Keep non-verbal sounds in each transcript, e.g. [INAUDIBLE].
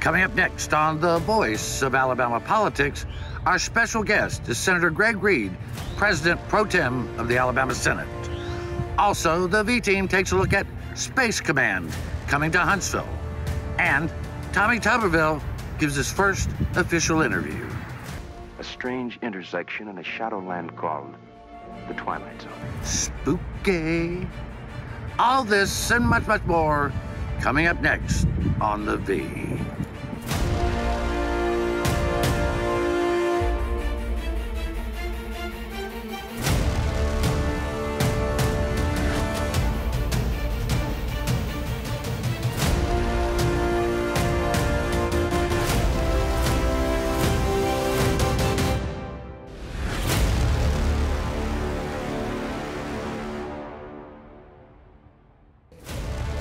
Coming up next on The Voice of Alabama Politics, our special guest is Senator Greg Reed, President pro tem of the Alabama Senate. Also, the V Team takes a look at Space Command coming to Huntsville. And Tommy Tuberville gives his first official interview. A strange intersection in a shadowland called the Twilight Zone. Spooky. All this and much, much more coming up next on The V.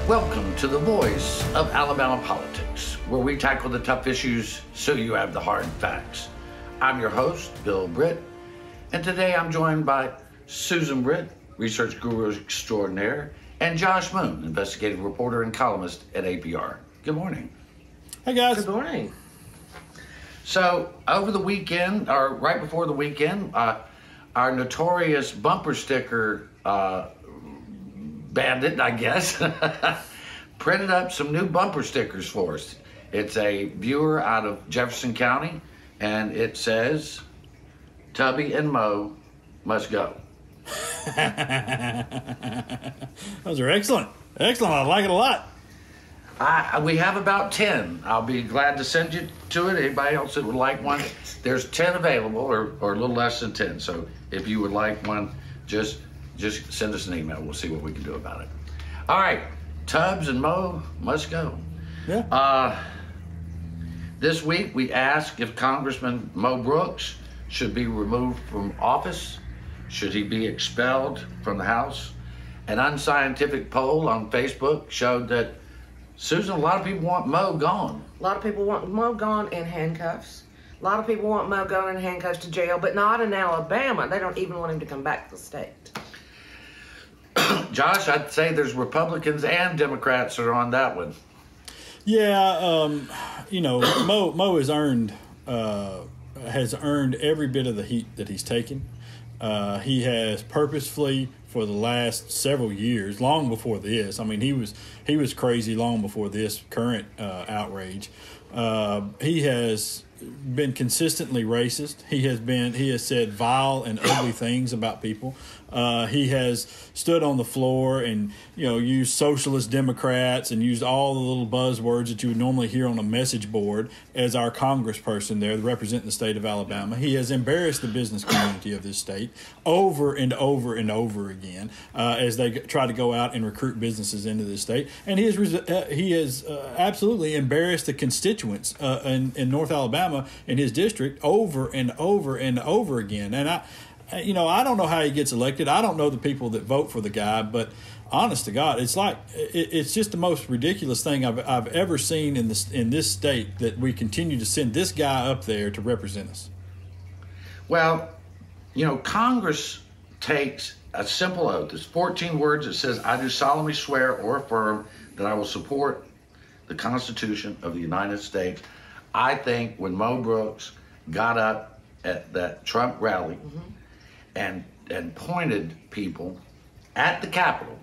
Welcome to the voice of Alabama politics, where we tackle the tough issues so you have the hard facts. I'm your host, Bill Britt, and today I'm joined by Susan Britt, research guru extraordinaire, and Josh Moon, investigative reporter and columnist at APR. Good morning. Hey guys. Good morning. So, over the weekend, or right before the weekend, uh, our notorious bumper sticker uh, bandit, I guess, [LAUGHS] printed up some new bumper stickers for us. It's a viewer out of Jefferson County, and it says, Tubby and Mo must go. [LAUGHS] Those are excellent. Excellent. I like it a lot. I, we have about 10. I'll be glad to send you to it. Anybody else that would like one? There's 10 available or, or a little less than 10. So if you would like one, just just send us an email. We'll see what we can do about it. All right. Tubbs and Mo must go. Yeah. Uh, this week we asked if Congressman Mo Brooks should be removed from office. Should he be expelled from the House? An unscientific poll on Facebook showed that Susan, a lot of people want Mo gone. A lot of people want Mo gone in handcuffs. A lot of people want Mo gone in handcuffs to jail, but not in Alabama. They don't even want him to come back to the state. [COUGHS] Josh, I'd say there's Republicans and Democrats are on that one. Yeah, um, you know, [COUGHS] Mo Mo has earned uh, has earned every bit of the heat that he's taken. Uh, he has purposefully for the last several years, long before this. I mean, he was he was crazy long before this current uh, outrage. Uh, he has been consistently racist. He has been he has said vile and ugly [COUGHS] things about people. Uh, he has stood on the floor and you know used socialist Democrats and used all the little buzzwords that you would normally hear on a message board as our congressperson there representing the state of Alabama. He has embarrassed the business community of this state over and over and over again uh, as they try to go out and recruit businesses into this state. And he has uh, he has uh, absolutely embarrassed the constituents uh, in, in North Alabama in his district over and over and over again. And I you know, I don't know how he gets elected. I don't know the people that vote for the guy, but honest to God, it's like it's just the most ridiculous thing I've I've ever seen in this in this state that we continue to send this guy up there to represent us. Well, you know, Congress takes a simple oath. It's 14 words. It says, "I do solemnly swear or affirm that I will support the Constitution of the United States." I think when Mo Brooks got up at that Trump rally. Mm-hmm and and pointed people at the Capitol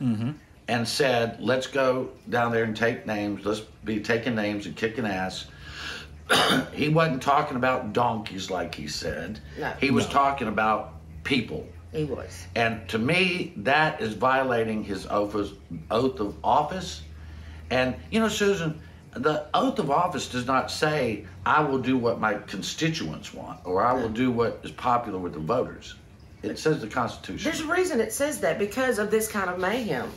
mm-hmm. and said, "Let's go down there and take names. Let's be taking names and kicking ass." [CLEARS THROAT] he wasn't talking about donkeys like he said. No. He was No. talking about people. He was. And to me, that is violating his oath of, oath of office. And, you know, Susan, the oath of office does not say, I will do what my constituents want or I will do what is popular with the voters. It says the Constitution. There's a reason it says that because of this kind of mayhem,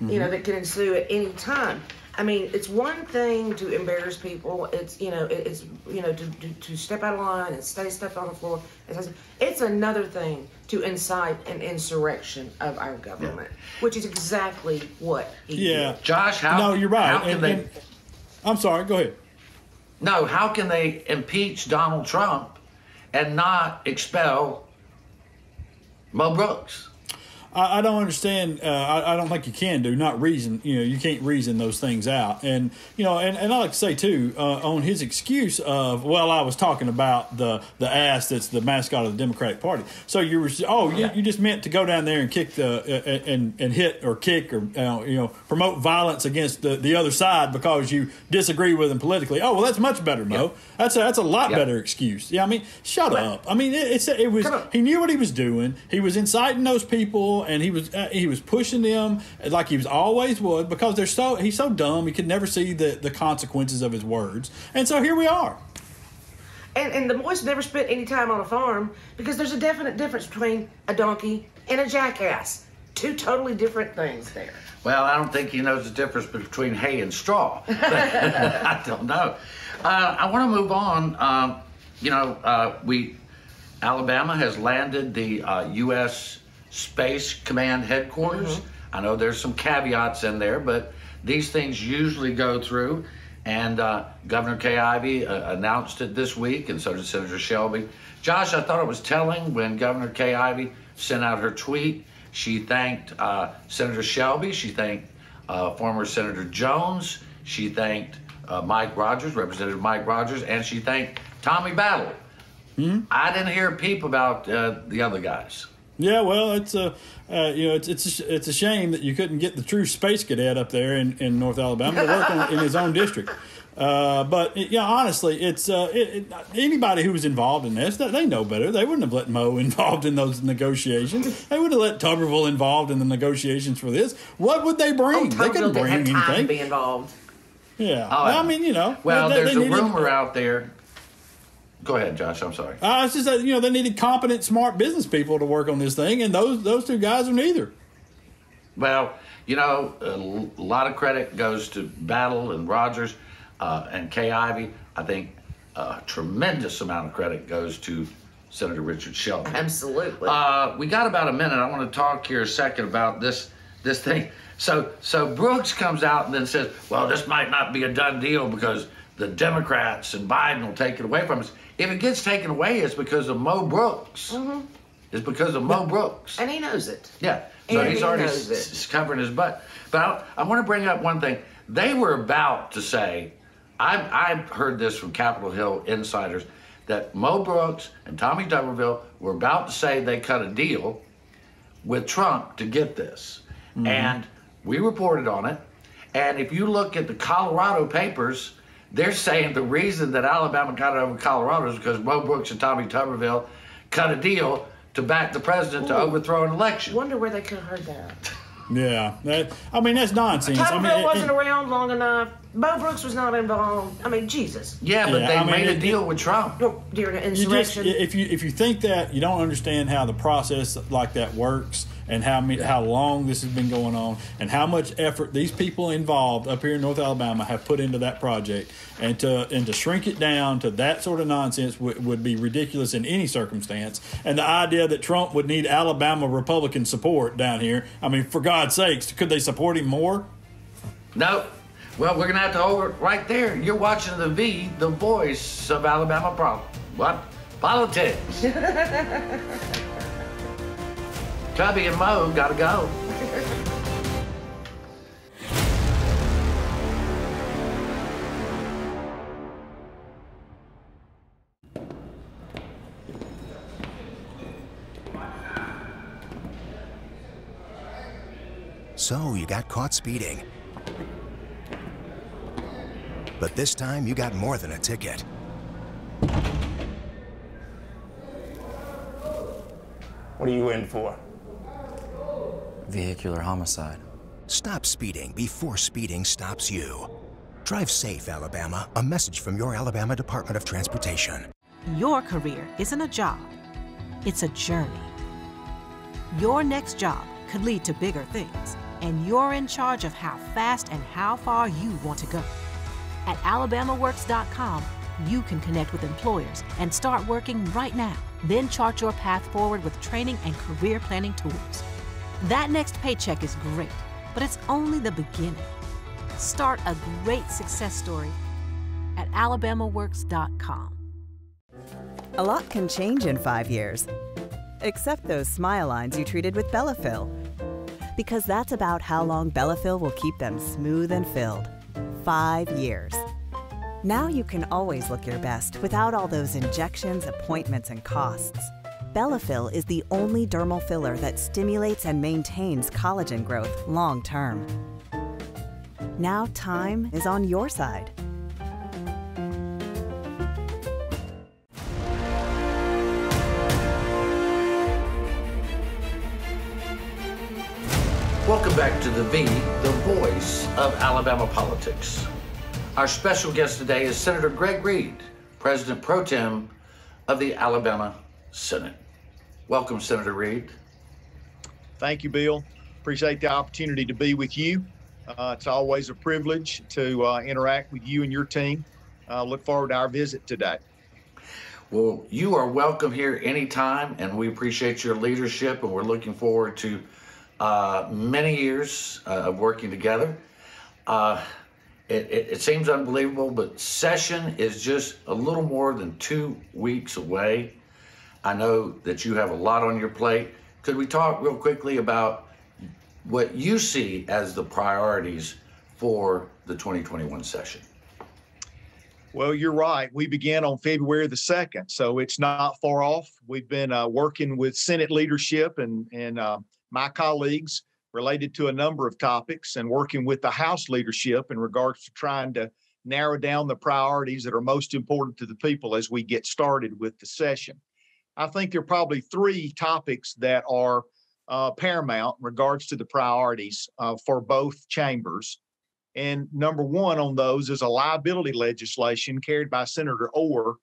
you know, mm-hmm. that can ensue at any time. I mean, it's one thing to embarrass people. It's you know, it's you know, to, to, to step out of line and stay stuff on the floor. It's, it's another thing to incite an insurrection of our government, which is exactly what he Yeah. did. Josh, how? no, you're right. How can And- they? and- I'm sorry. Go ahead. no, how can they impeach Donald Trump and not expel Mo Brooks? I, I don't understand. Uh, I, I don't think you can do not reason. You know, you can't reason those things out. And you know, and, and I like to say too uh, on his excuse of well, I was talking about the the ass that's the mascot of the Democratic Party. So you were oh you, you just meant to go down there and kick the uh, and and hit or kick or uh, you know promote violence against the, the other side because you disagree with them politically. Oh well, that's much better, Mo. Yep. That's a, that's a lot Yep. better excuse. Yeah, I mean, shut Right. up. I mean, it, it's it was he knew what he was doing. He was inciting those people, and he was uh, he was pushing them like he was always would because they're so he's so dumb he could never see the the consequences of his words. And so here we are. And, and the boys never spent any time on a farm because there's a definite difference between a donkey and a jackass. Two totally different things there. Well, I don't think he knows the difference between hay and straw. [LAUGHS] I don't know. Uh, I want to move on. Um, you know, uh, we Alabama has landed the uh, U.S. Space Command headquarters. I know there's some caveats in there, but these things usually go through. And uh, Governor Kay Ivey uh, announced it this week, and so did Senator Shelby. Josh, I thought it was telling when Governor Kay Ivey sent out her tweet. She thanked uh, Senator Shelby. She thanked uh, former Senator Jones. She thanked uh, Mike Rogers, Representative Mike Rogers, and she thanked Tommy Battle. I didn't hear a peep about uh, the other guys. Yeah, well, it's a uh, you know it's it's a, it's a shame that you couldn't get the true space cadet up there in, in North Alabama to work on, in his own district. Uh, but yeah, honestly, it's uh, it, it, anybody who was involved in this, they they know better. They wouldn't have let Mo [LAUGHS] involved in those negotiations. They would have let Tuberville involved in the negotiations for this. What would they bring? Oh, they couldn't bring have time to anything. be involved. Yeah, Oh, well, I mean, you know, Well, they- there's they a rumor out there. Go ahead, Josh. I'm sorry. Uh, it's just that you know they needed competent, smart business people to work on this thing, and those those two guys are neither. Well, you know, a l- lot of credit goes to Battle and Rogers uh, and Kay Ivey. I think a tremendous amount of credit goes to Senator Richard Shelby. Absolutely. Uh, we got about a minute. I want to talk here a second about this this thing. So so Brooks comes out and then says, "Well, this might not be a done deal because the Democrats and Biden will take it away from us. If it gets taken away, it's because of Mo Brooks. Mm-hmm. It's because of Mo Brooks. and he knows it. Yeah. So And he's he already knows s- it. covering his butt. But I, I want to bring up one thing. They were about to say, I've, I've heard this from Capitol Hill insiders, that Mo Brooks and Tommy Tuberville were about to say they cut a deal with Trump to get this. Mm-hmm. And we reported on it. And if you look at the Colorado papers, they're saying the reason that Alabama got it over Colorado is because Mo Brooks and Tommy Tuberville cut a deal to back the president to overthrow an election. Wonder where they could have heard that. [LAUGHS] Yeah, that, I mean that's nonsense. I mean, Tuberville it- wasn't it- around long enough. Mo Brooks was not involved. I mean, Jesus. Yeah, but Yeah, they I mean, made a it- deal with Trump. No, During an you just, insurrection. if you if you think that you don't understand how the process like that works and how me, how long this has been going on and how much effort these people involved up here in North Alabama have put into that project and to and to shrink it down to that sort of nonsense would would be ridiculous in any circumstance and the idea that Trump would need Alabama Republican support down here I mean for God's sakes could they support him more No. Well, we're gonna have to over right there. You're watching the V, the voice of Alabama problem. What? Politics. [LAUGHS] Tubby and Mo gotta go. So you got caught speeding. But this time you got more than a ticket. What are you in for? Vehicular homicide. Stop speeding before speeding stops you. Drive safe, Alabama. A message from your Alabama Department of Transportation. Your career isn't a job, it's a journey. Your next job could lead to bigger things, and you're in charge of how fast and how far you want to go. At alabamaworks.com, you can connect with employers and start working right now. Then chart your path forward with training and career planning tools. That next paycheck is great, but it's only the beginning. Start a great success story at alabamaworks.com. A lot can change in five years. Except those smile lines you treated with Bellafill. because that's about how long Bellafill will keep them smooth and filled. Five years. Now you can always look your best without all those injections, appointments, and costs. Bellafill is the only dermal filler that stimulates and maintains collagen growth long term. Now time is on your side. Welcome back to the V, the voice of Alabama politics. Our special guest today is Senator Greg Reed, President pro tem of the Alabama Senate. Welcome, Senator Reed. Thank you, Bill. Appreciate the opportunity to be with you. Uh, it's always a privilege to uh, interact with you and your team. Uh, look forward to our visit today. Well, you are welcome here anytime, and we appreciate your leadership, and we're looking forward to uh, many years uh, of working together. Uh, it, it, it, seems unbelievable, but session is just a little more than two weeks away. I know that you have a lot on your plate. Could we talk real quickly about what you see as the priorities for the 2021 session? Well, you're right. We began on February the 2nd, so it's not far off. We've been uh, working with Senate leadership and, and uh, my colleagues related to a number of topics and working with the House leadership in regards to trying to narrow down the priorities that are most important to the people as we get started with the session. I think there are probably three topics that are uh, paramount in regards to the priorities uh, for both chambers. And number one on those is a liability legislation carried by Senator Orr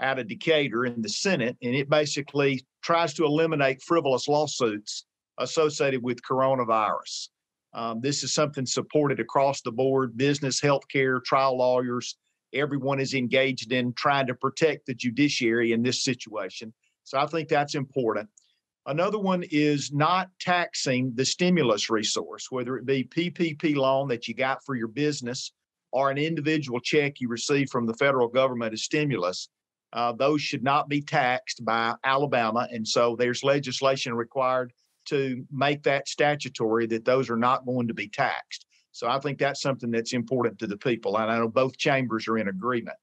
out of Decatur in the Senate. And it basically tries to eliminate frivolous lawsuits associated with coronavirus. Um, this is something supported across the board business, healthcare, trial lawyers. Everyone is engaged in trying to protect the judiciary in this situation. So I think that's important. Another one is not taxing the stimulus resource, whether it be PPP loan that you got for your business or an individual check you receive from the federal government as stimulus. Uh, those should not be taxed by Alabama. And so there's legislation required to make that statutory that those are not going to be taxed. So I think that's something that's important to the people. And I know both chambers are in agreement.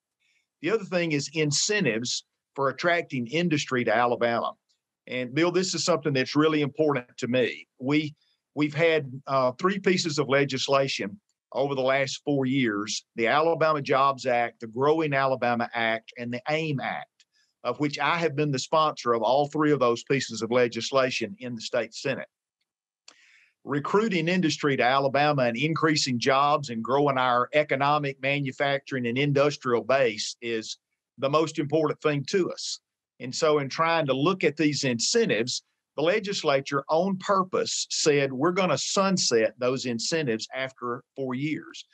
The other thing is incentives for attracting industry to Alabama. And Bill, this is something that's really important to me. We we've had uh, three pieces of legislation over the last four years: the Alabama Jobs Act, the Growing Alabama Act, and the AIM Act of which I have been the sponsor of all three of those pieces of legislation in the state Senate. Recruiting industry to Alabama and increasing jobs and growing our economic, manufacturing, and industrial base is the most important thing to us. And so, in trying to look at these incentives, the legislature, on purpose, said we're going to sunset those incentives after four years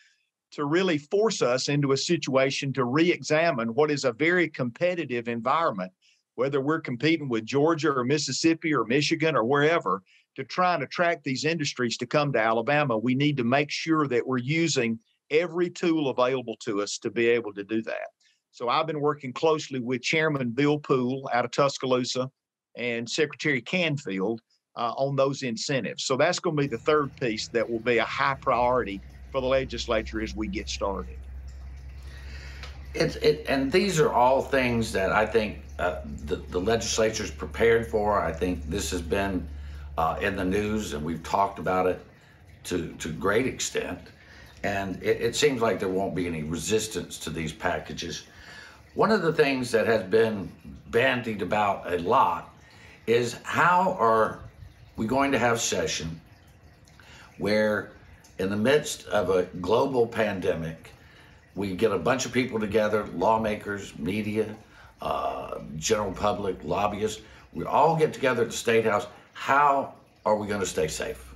to really force us into a situation to re-examine what is a very competitive environment, whether we're competing with Georgia or Mississippi or Michigan or wherever, to try and attract these industries to come to Alabama. We need to make sure that we're using every tool available to us to be able to do that. So I've been working closely with Chairman Bill Poole out of Tuscaloosa and Secretary Canfield uh, on those incentives. So that's going to be the third piece that will be a high priority for the legislature as we get started. It's it, and these are all things that I think uh, the the legislature's prepared for. I think this has been uh, in the news, and we've talked about it to to great extent. And it, it seems like there won't be any resistance to these packages. One of the things that has been bandied about a lot is how are we going to have session where in the midst of a global pandemic, we get a bunch of people together lawmakers, media, uh, general public, lobbyists. We all get together at the State House. How are we going to stay safe?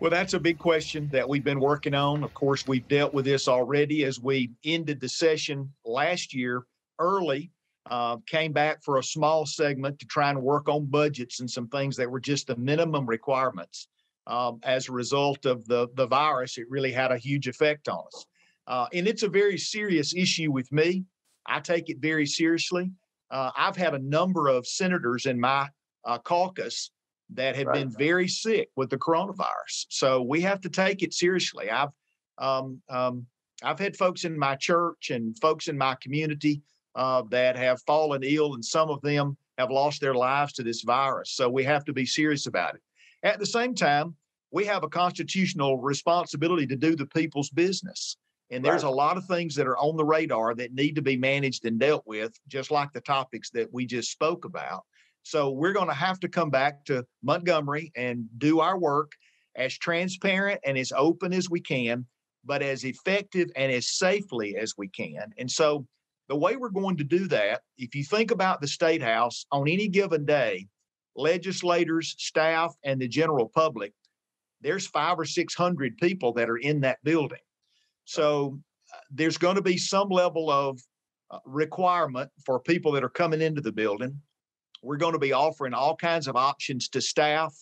Well, that's a big question that we've been working on. Of course, we've dealt with this already as we ended the session last year early. Uh, came back for a small segment to try and work on budgets and some things that were just the minimum requirements um, as a result of the, the virus, it really had a huge effect on us. Uh, and it's a very serious issue with me. I take it very seriously. Uh, I've had a number of senators in my uh, caucus that have Right. been very sick with the coronavirus. So we have to take it seriously. I've um, um, I've had folks in my church and folks in my community uh, that have fallen ill, and some of them have lost their lives to this virus. So we have to be serious about it. At the same time, we have a constitutional responsibility to do the people's business. And there's Right. a lot of things that are on the radar that need to be managed and dealt with, just like the topics that we just spoke about. So we're going to have to come back to Montgomery and do our work as transparent and as open as we can, but as effective and as safely as we can. And so the way we're going to do that, if you think about the state house on any given day, legislators, staff, and the general public, there's five or 600 people that are in that building. So uh, there's going to be some level of uh, requirement for people that are coming into the building. We're going to be offering all kinds of options to staff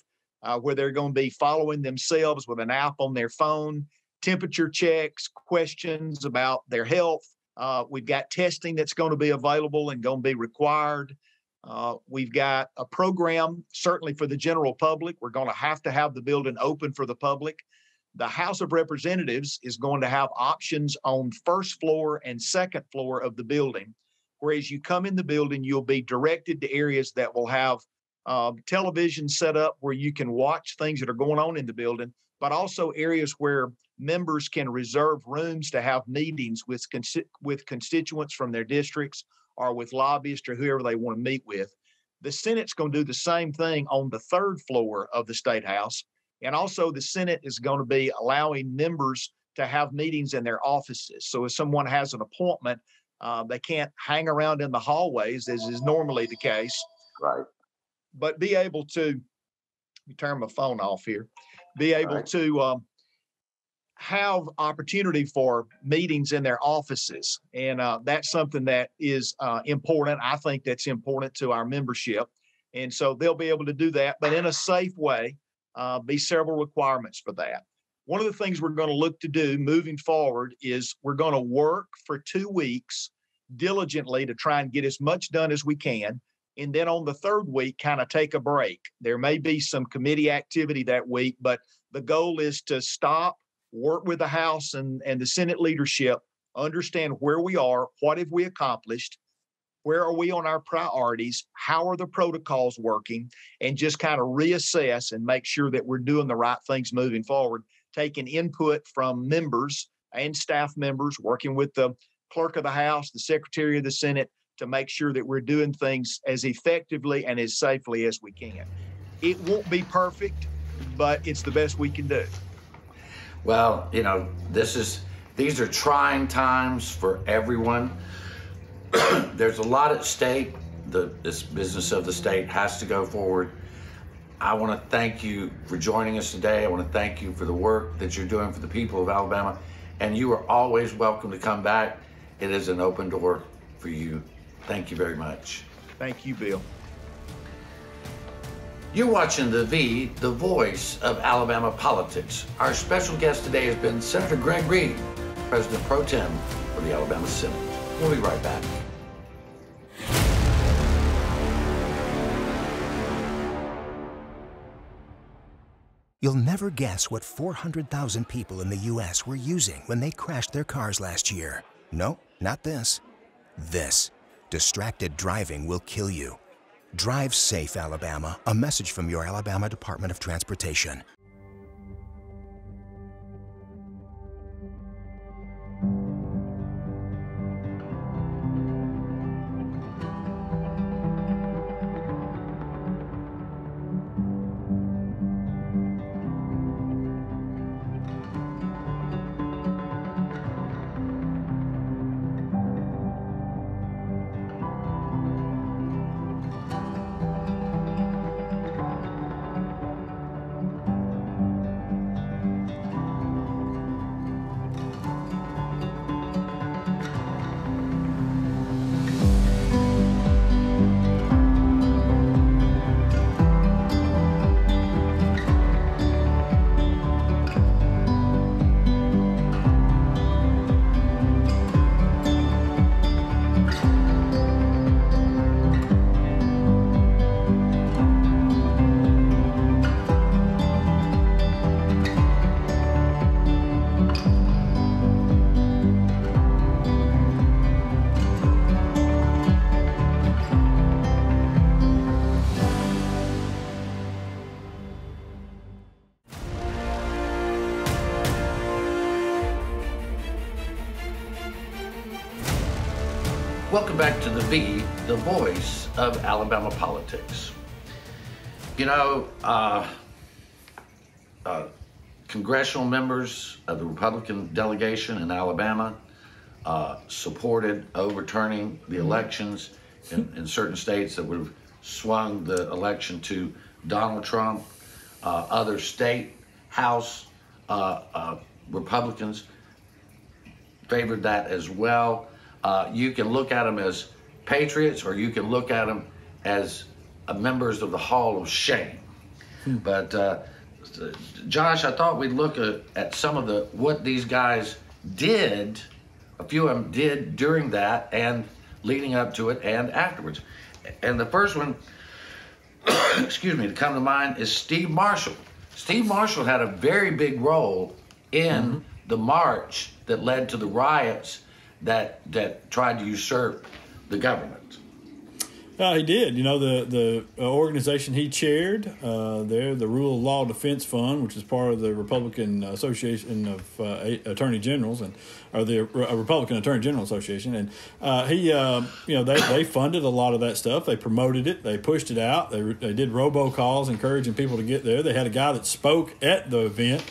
uh, where they're going to be following themselves with an app on their phone, temperature checks, questions about their health. Uh, we've got testing that's going to be available and going to be required. Uh, we've got a program, certainly for the general public. We're going to have to have the building open for the public. The House of Representatives is going to have options on first floor and second floor of the building. Whereas you come in the building, you'll be directed to areas that will have um, television set up where you can watch things that are going on in the building, but also areas where members can reserve rooms to have meetings with with constituents from their districts or with lobbyists or whoever they want to meet with. The Senate's going to do the same thing on the third floor of the State House. And also, the Senate is going to be allowing members to have meetings in their offices. So, if someone has an appointment, uh, they can't hang around in the hallways as is normally the case. Right. But be able to, let me turn my phone off here, be able Right. to um, have opportunity for meetings in their offices. And uh, that's something that is uh, important. I think that's important to our membership. And so they'll be able to do that, but in a safe way, uh, be several requirements for that. One of the things we're going to look to do moving forward is we're going to work for two weeks diligently to try and get as much done as we can. And then on the third week, kind of take a break. There may be some committee activity that week, but the goal is to stop, work with the House and, and the Senate leadership, understand where we are, what have we accomplished, where are we on our priorities, how are the protocols working, and just kind of reassess and make sure that we're doing the right things moving forward, taking input from members and staff members, working with the clerk of the House, the secretary of the Senate, to make sure that we're doing things as effectively and as safely as we can. It won't be perfect, but it's the best we can do. Well, you know, this is these are trying times for everyone. [CLEARS THROAT] There's a lot at stake. The this business of the state has to go forward. I want to thank you for joining us today. I want to thank you for the work that you're doing for the people of Alabama. And you are always welcome to come back. It is an open door for you. Thank you very much. Thank you, Bill. You're watching The V, the voice of Alabama politics. Our special guest today has been Senator Greg Reed, President pro tem for the Alabama Senate. We'll be right back. You'll never guess what 400,000 people in the U.S. were using when they crashed their cars last year. No, not this. This. Distracted driving will kill you. Drive safe, Alabama. A message from your Alabama Department of Transportation. Back to the V, the voice of Alabama politics. You know, uh, uh, congressional members of the Republican delegation in Alabama uh, supported overturning the elections in, in, certain states that would have swung the election to Donald Trump. Uh, other state House uh, uh, Republicans favored that as well. Uh, you can look at them as patriots or you can look at them as members of the Hall of Shame. Hmm. But Josh, I thought we'd look at, at some of the what these guys did. A few of them did during that and leading up to it and afterwards. And the first one, [COUGHS] excuse me, to come to mind is Steve Marshall. Steve Marshall had a very big role in mm-hmm. the march that led to the riots that that tried to usurp the government. Uh, he did. You know, the the uh, organization he chaired uh, there, the Rule of Law Defense Fund, which is part of the Republican Association of uh, Attorney Generals, and or the uh, Republican Attorney General Association, and uh, he, you know, they, they funded a lot of that stuff. They promoted it. They pushed it out. They they did robocalls encouraging people to get there. They had a guy that spoke at the event.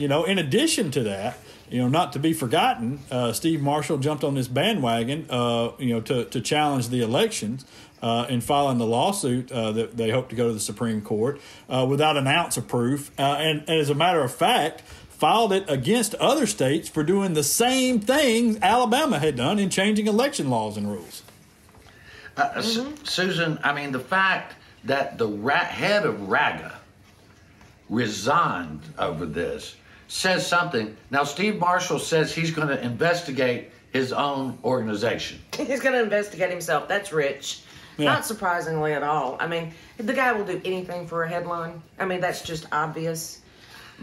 you know, in addition to that you know, not to be forgotten, uh, Steve Marshall jumped on this bandwagon, uh, you know, to, to challenge the elections uh, in filing the lawsuit uh, that they hope to go to the Supreme Court uh, without an ounce of proof. Uh, and, and, as a matter of fact, filed it against other states for doing the same things Alabama had done in changing election laws and rules. Mm-hmm. Susan, I mean, the fact that the ra- head of RAGA resigned over this says something. Now, Steve Marshall says he's going to investigate his own organization. [LAUGHS] He's going to investigate himself. That's rich. Yeah. Not surprisingly at all. I mean, the guy will do anything for a headline. I mean, that's just obvious.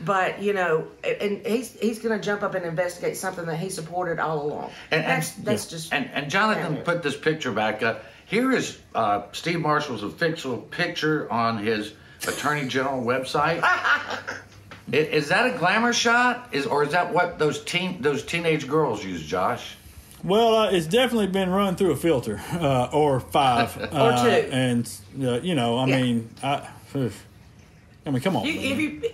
But you know, and he's he's going to jump up and investigate something that he supported all along. And that's that's just. And, and Jonathan put this picture back up. Here is uh, Steve Marshall's official picture on his Attorney General website. [LAUGHS] Is that a glamour shot? Is or is that what those teen those teenage girls use, Josh? Well, uh, it's definitely been run through a filter uh, or five [LAUGHS] or uh, two, and uh, you know, I yeah. mean, I, I mean, come on. You, if you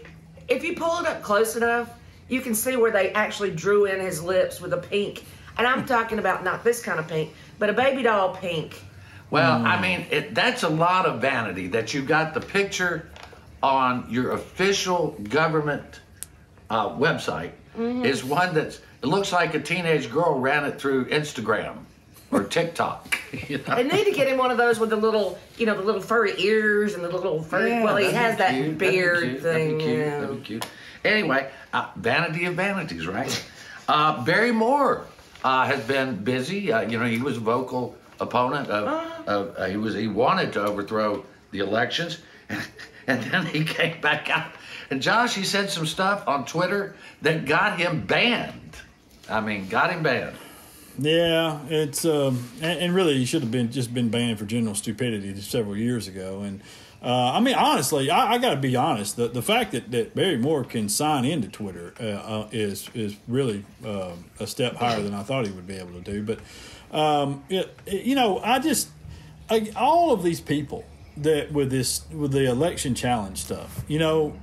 if you pull it up close enough, you can see where they actually drew in his lips with a pink, and I'm talking about not this kind of pink, but a baby doll pink. Well, mm. I mean, it, that's a lot of vanity that you got the picture on your official government uh, website mm-hmm. is one that's it looks like a teenage girl ran it through Instagram or TikTok. [LAUGHS] You know? I need to get him one of those with the little, you know, the little furry ears and the little furry. Yeah, well, he has that cute. beard that'd thing. That'd be cute. Yeah. That'd be cute. Anyway, uh, vanity of vanities, right? Uh, Barry Moore uh, has been busy. Uh, you know, he was a vocal opponent of. Uh-huh. of uh, he was he wanted to overthrow the elections. [LAUGHS] And [LAUGHS] then he came back out. And Josh, he said some stuff on Twitter that got him banned. I mean, got him banned. Yeah, it's um, and, and, really he should have been just been banned for general stupidity several years ago. And uh, I mean, honestly, I, I got to be honest. The the fact that, that Barry Moore can sign into Twitter uh, uh, is is really uh, a step higher than I thought he would be able to do. But um, it, it, you know, I just I, all of these people that with this with the election challenge stuff. You know,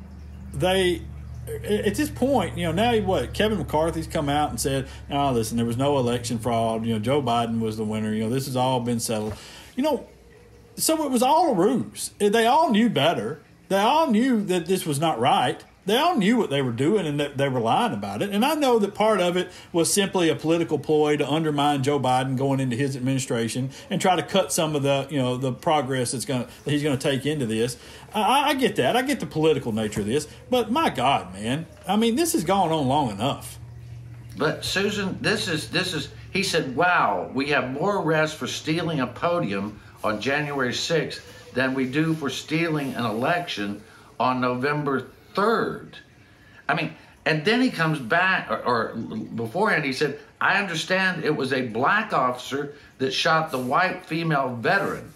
they at this point, you know, now what Kevin McCarthy's come out and said, "Oh, listen, there was no election fraud. You know, Joe Biden was the winner. You know, this has all been settled." You know, so it was all a ruse. They all knew better. They all knew that this was not right they all knew what they were doing and that they were lying about it. And I know that part of it was simply a political ploy to undermine Joe Biden going into his administration and try to cut some of the you know the progress that's going that he's going to take into this. I, I get that. I get the political nature of this, but my God, man, I mean, this has gone on long enough. But Susan, this is this is. He said, "Wow, we have more arrests for stealing a podium on January 6th than we do for stealing an election on November 3rd. I mean, and then he comes back, or, or, beforehand, he said, I understand it was a black officer that shot the white female veteran.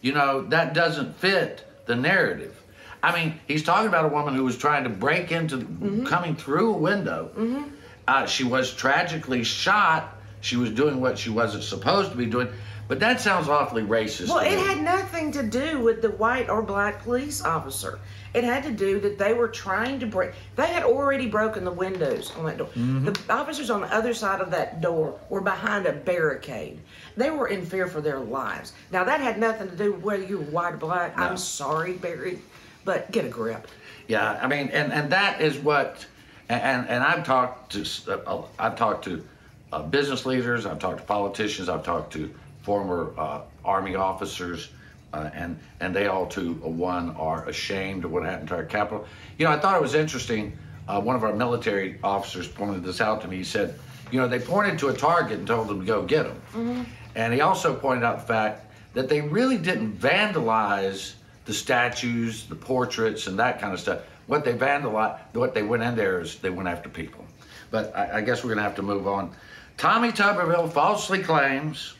You know, that doesn't fit the narrative. I mean, he's talking about a woman who was trying to break into, mm-hmm. coming through a window. Mm-hmm. Uh, she was tragically shot. she was doing what she wasn't supposed to be doing. But that sounds awfully racist. Well, it had nothing to do with the white or black police officer. It had to do that they were trying to break. They had already broken the windows on that door. Mm-hmm. The officers on the other side of that door were behind a barricade. They were in fear for their lives. Now that had nothing to do with whether you were white or black. I'm sorry, Barry, but get a grip. Yeah, I mean, and and that is what, and and I've talked to uh, I've talked to uh, business leaders, I've talked to politicians, I've talked to former uh, army officers, uh, and and they all to one are ashamed of what happened to our capital. You know, I thought it was interesting. Uh, one of our military officers pointed this out to me. He said, you know, they pointed to a target and told them to go get them. And he also pointed out the fact that they really didn't vandalize the statues, the portraits, and that kind of stuff. What they vandalized, what they went in there is they went after people. But I, I guess we're going to have to move on. Tommy Tuberville falsely claims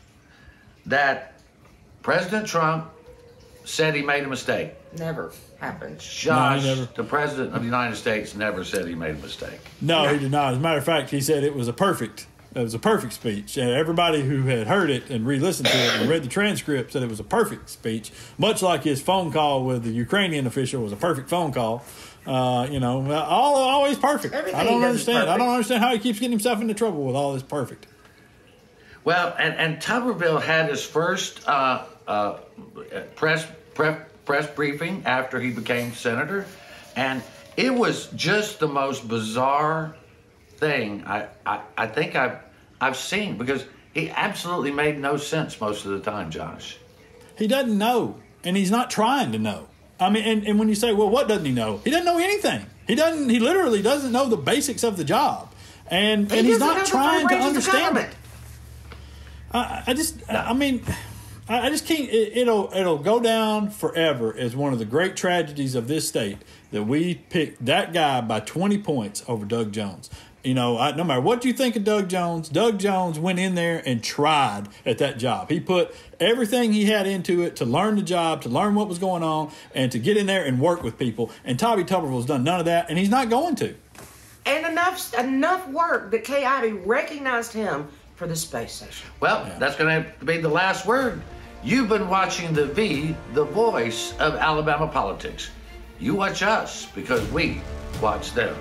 that President Trump said he made a mistake. Never happened. Josh, never. the President of the United States, never said he made a mistake. No, he did not. As a matter of fact, he said it was a perfect. It was a perfect speech, and everybody who had heard it and re-listened to it and read the transcript said it was a perfect speech. Much like his phone call with the Ukrainian official was a perfect phone call. Uh, you know, all always perfect. Everything I don't understand. I don't understand how he keeps getting himself into trouble with all this perfect. Well, and, and Tuberville had his first uh, uh, press, press press briefing after he became senator, and it was just the most bizarre thing I, I, I think I've I've seen because he absolutely made no sense most of the time, Josh. He doesn't know, and he's not trying to know. I mean, and, and when you say, well, what doesn't he know? He doesn't know anything. He doesn't. He literally doesn't know the basics of the job, and He and he's doesn't know not the trying to understand it. I, I just, I mean, I I just can't. It, it'll it'll go down forever as one of the great tragedies of this state that we picked that guy by twenty points over Doug Jones. You know, I, no matter what you think of Doug Jones, Doug Jones went in there and tried at that job. He put everything he had into it to learn the job, to learn what was going on, and to get in there and work with people. And Tommy Tuberville's done none of that, and he's not going to. And enough enough work that KIB recognized him for the space station. Well, that's going to be the last word. You've been watching the V, the voice of Alabama politics. You watch us because we watch them.